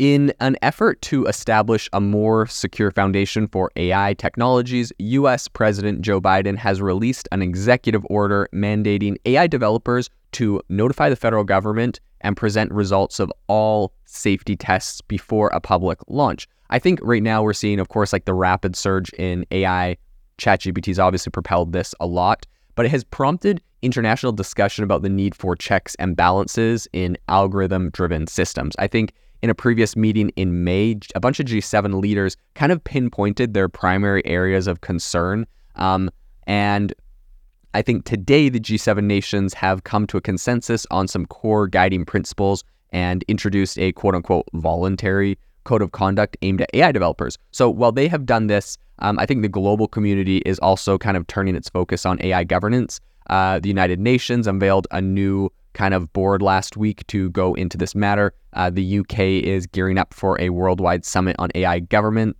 In an effort to establish a more secure foundation for AI technologies, US President Joe Biden has released an executive order mandating AI developers to notify the federal government and present results of all safety tests before a public launch. I think right now we're seeing, of course, like the rapid surge in AI. ChatGPT has obviously propelled this a lot, but it has prompted international discussion about the need for checks and balances in algorithm driven systems. I think in a previous meeting in May, a bunch of G7 leaders kind of pinpointed their primary areas of concern. Um, and I think today the G7 nations have come to a consensus on some core guiding principles and introduced a quote unquote voluntary code of conduct aimed at AI developers. So while they have done this, um, I think the global community is also kind of turning its focus on AI governance. Uh, the United Nations unveiled a new kind of board last week to go into this matter. Uh, the UK is gearing up for a worldwide summit on AI government,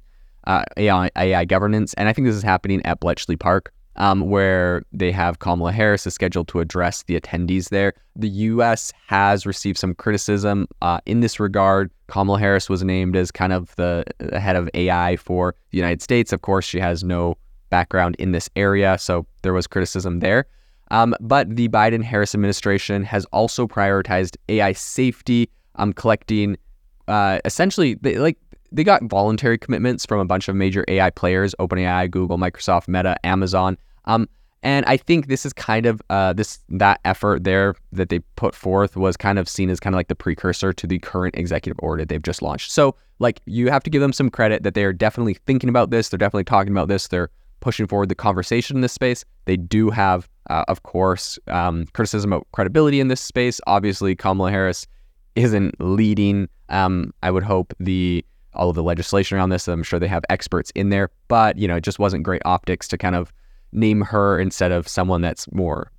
uh, AI, AI governance, and I think this is happening at Bletchley Park. Um, where they have Kamala Harris is scheduled to address the attendees there. The U.S. has received some criticism uh, in this regard. Kamala Harris was named as kind of the head of AI for the United States. Of course, she has no background in this area, so there was criticism there. Um, but the Biden Harris administration has also prioritized AI safety, um, collecting uh, essentially they, like they got voluntary commitments from a bunch of major AI players: OpenAI, Google, Microsoft, Meta, Amazon. Um, and I think this is kind of uh, this that effort there that they put forth was kind of seen as kind of like the precursor to the current executive order they've just launched. So like you have to give them some credit that they are definitely thinking about this. They're definitely talking about this. They're pushing forward the conversation in this space. They do have, uh, of course, um, criticism of credibility in this space. Obviously, Kamala Harris isn't leading. Um, I would hope the all of the legislation around this. I'm sure they have experts in there, but you know, it just wasn't great optics to kind of name her instead of someone that's more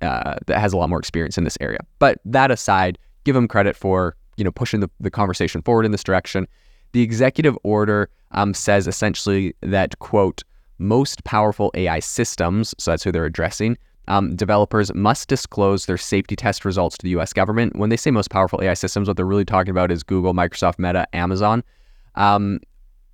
uh, that has a lot more experience in this area. But that aside, give them credit for you know pushing the, the conversation forward in this direction. The executive order um, says essentially that quote most powerful AI systems, so that's who they're addressing, um, developers must disclose their safety test results to the US government. When they say most powerful AI systems, what they're really talking about is Google, Microsoft, Meta, Amazon. Um,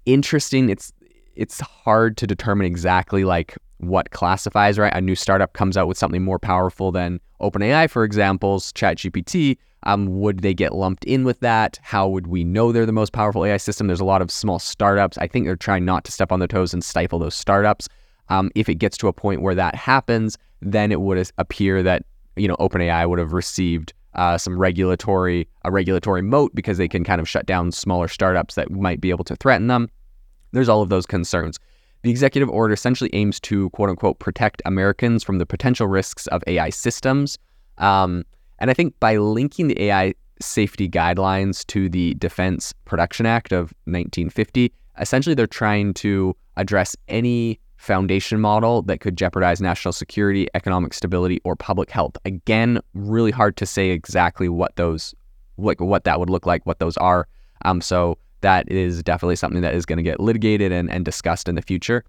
interesting. It's it's hard to determine exactly like what classifies, right? A new startup comes out with something more powerful than OpenAI, for example's ChatGPT. Um, would they get lumped in with that? How would we know they're the most powerful AI system? There's a lot of small startups. I think they're trying not to step on their toes and stifle those startups. Um, if it gets to a point where that happens, then it would appear that you know OpenAI would have received uh, some regulatory a regulatory moat because they can kind of shut down smaller startups that might be able to threaten them. There's all of those concerns. The executive order essentially aims to quote unquote protect Americans from the potential risks of AI systems. Um, and I think by linking the AI safety guidelines to the Defense Production Act of 1950, essentially they're trying to address any foundation model that could jeopardize national security, economic stability, or public health. Again, really hard to say exactly what those, like what that would look like, what those are. Um, so that is definitely something that is going to get litigated and, and discussed in the future.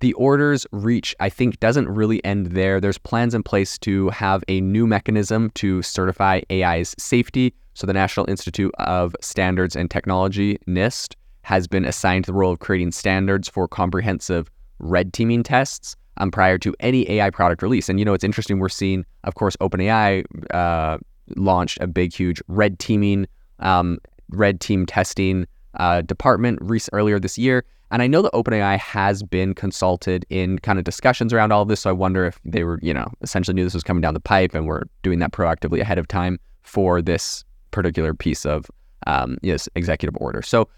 The orders reach, I think, doesn't really end there. There's plans in place to have a new mechanism to certify AI's safety. So, the National Institute of Standards and Technology, NIST, has been assigned the role of creating standards for comprehensive red teaming tests um, prior to any AI product release. And, you know, it's interesting. We're seeing, of course, OpenAI uh, launched a big, huge red teaming, um, red team testing uh, department re- earlier this year. And I know that OpenAI has been consulted in kind of discussions around all of this. So I wonder if they were, you know, essentially knew this was coming down the pipe and were doing that proactively ahead of time for this particular piece of um, yes, executive order. So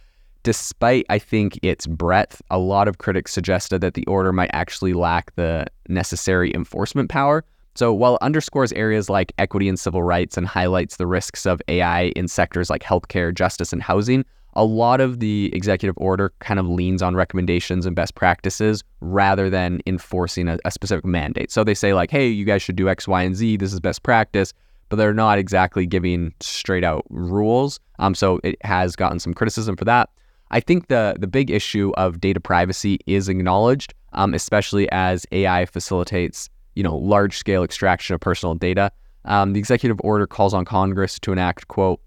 despite, I think, its breadth, a lot of critics suggested that the order might actually lack the necessary enforcement power. So while it underscores areas like equity and civil rights and highlights the risks of AI in sectors like healthcare, justice, and housing, a lot of the executive order kind of leans on recommendations and best practices rather than enforcing a, a, specific mandate. So they say, like, hey, you guys should do X, Y, and Z. This is best practice, but they're not exactly giving straight out rules. Um, so it has gotten some criticism for that. I think the the big issue of data privacy is acknowledged, um, especially as AI facilitates, you know, large scale extraction of personal data. Um, the executive order calls on Congress to enact, quote,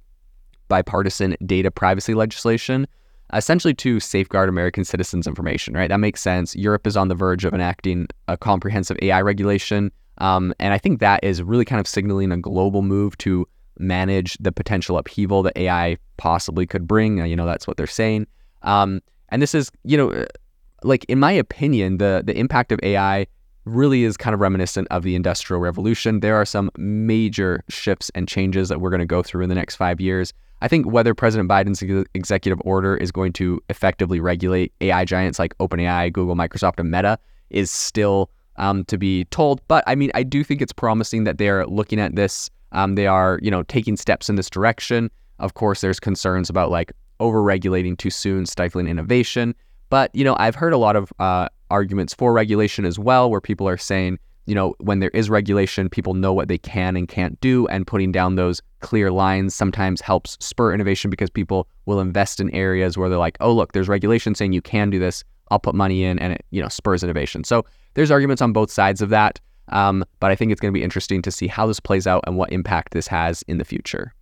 bipartisan data privacy legislation, essentially to safeguard American citizens' information, right? That makes sense. Europe is on the verge of enacting a comprehensive AI regulation. Um, and I think that is really kind of signaling a global move to manage the potential upheaval that AI possibly could bring. You know, that's what they're saying. Um, and this is, you know, like in my opinion, the the impact of AI really is kind of reminiscent of the Industrial Revolution. There are some major shifts and changes that we're going to go through in the next five years. I think whether President Biden's executive order is going to effectively regulate AI giants like OpenAI, Google, Microsoft, and Meta is still um, to be told. But I mean, I do think it's promising that they're looking at this. Um, they are, you know, taking steps in this direction. Of course, there's concerns about like over regulating too soon, stifling innovation. But you know, I've heard a lot of uh, arguments for regulation as well, where people are saying, you know, when there is regulation, people know what they can and can't do, and putting down those clear lines sometimes helps spur innovation because people will invest in areas where they're like, oh, look, there's regulation saying you can do this. I'll put money in, and it, you know, spurs innovation. So there's arguments on both sides of that. Um, but I think it's going to be interesting to see how this plays out and what impact this has in the future.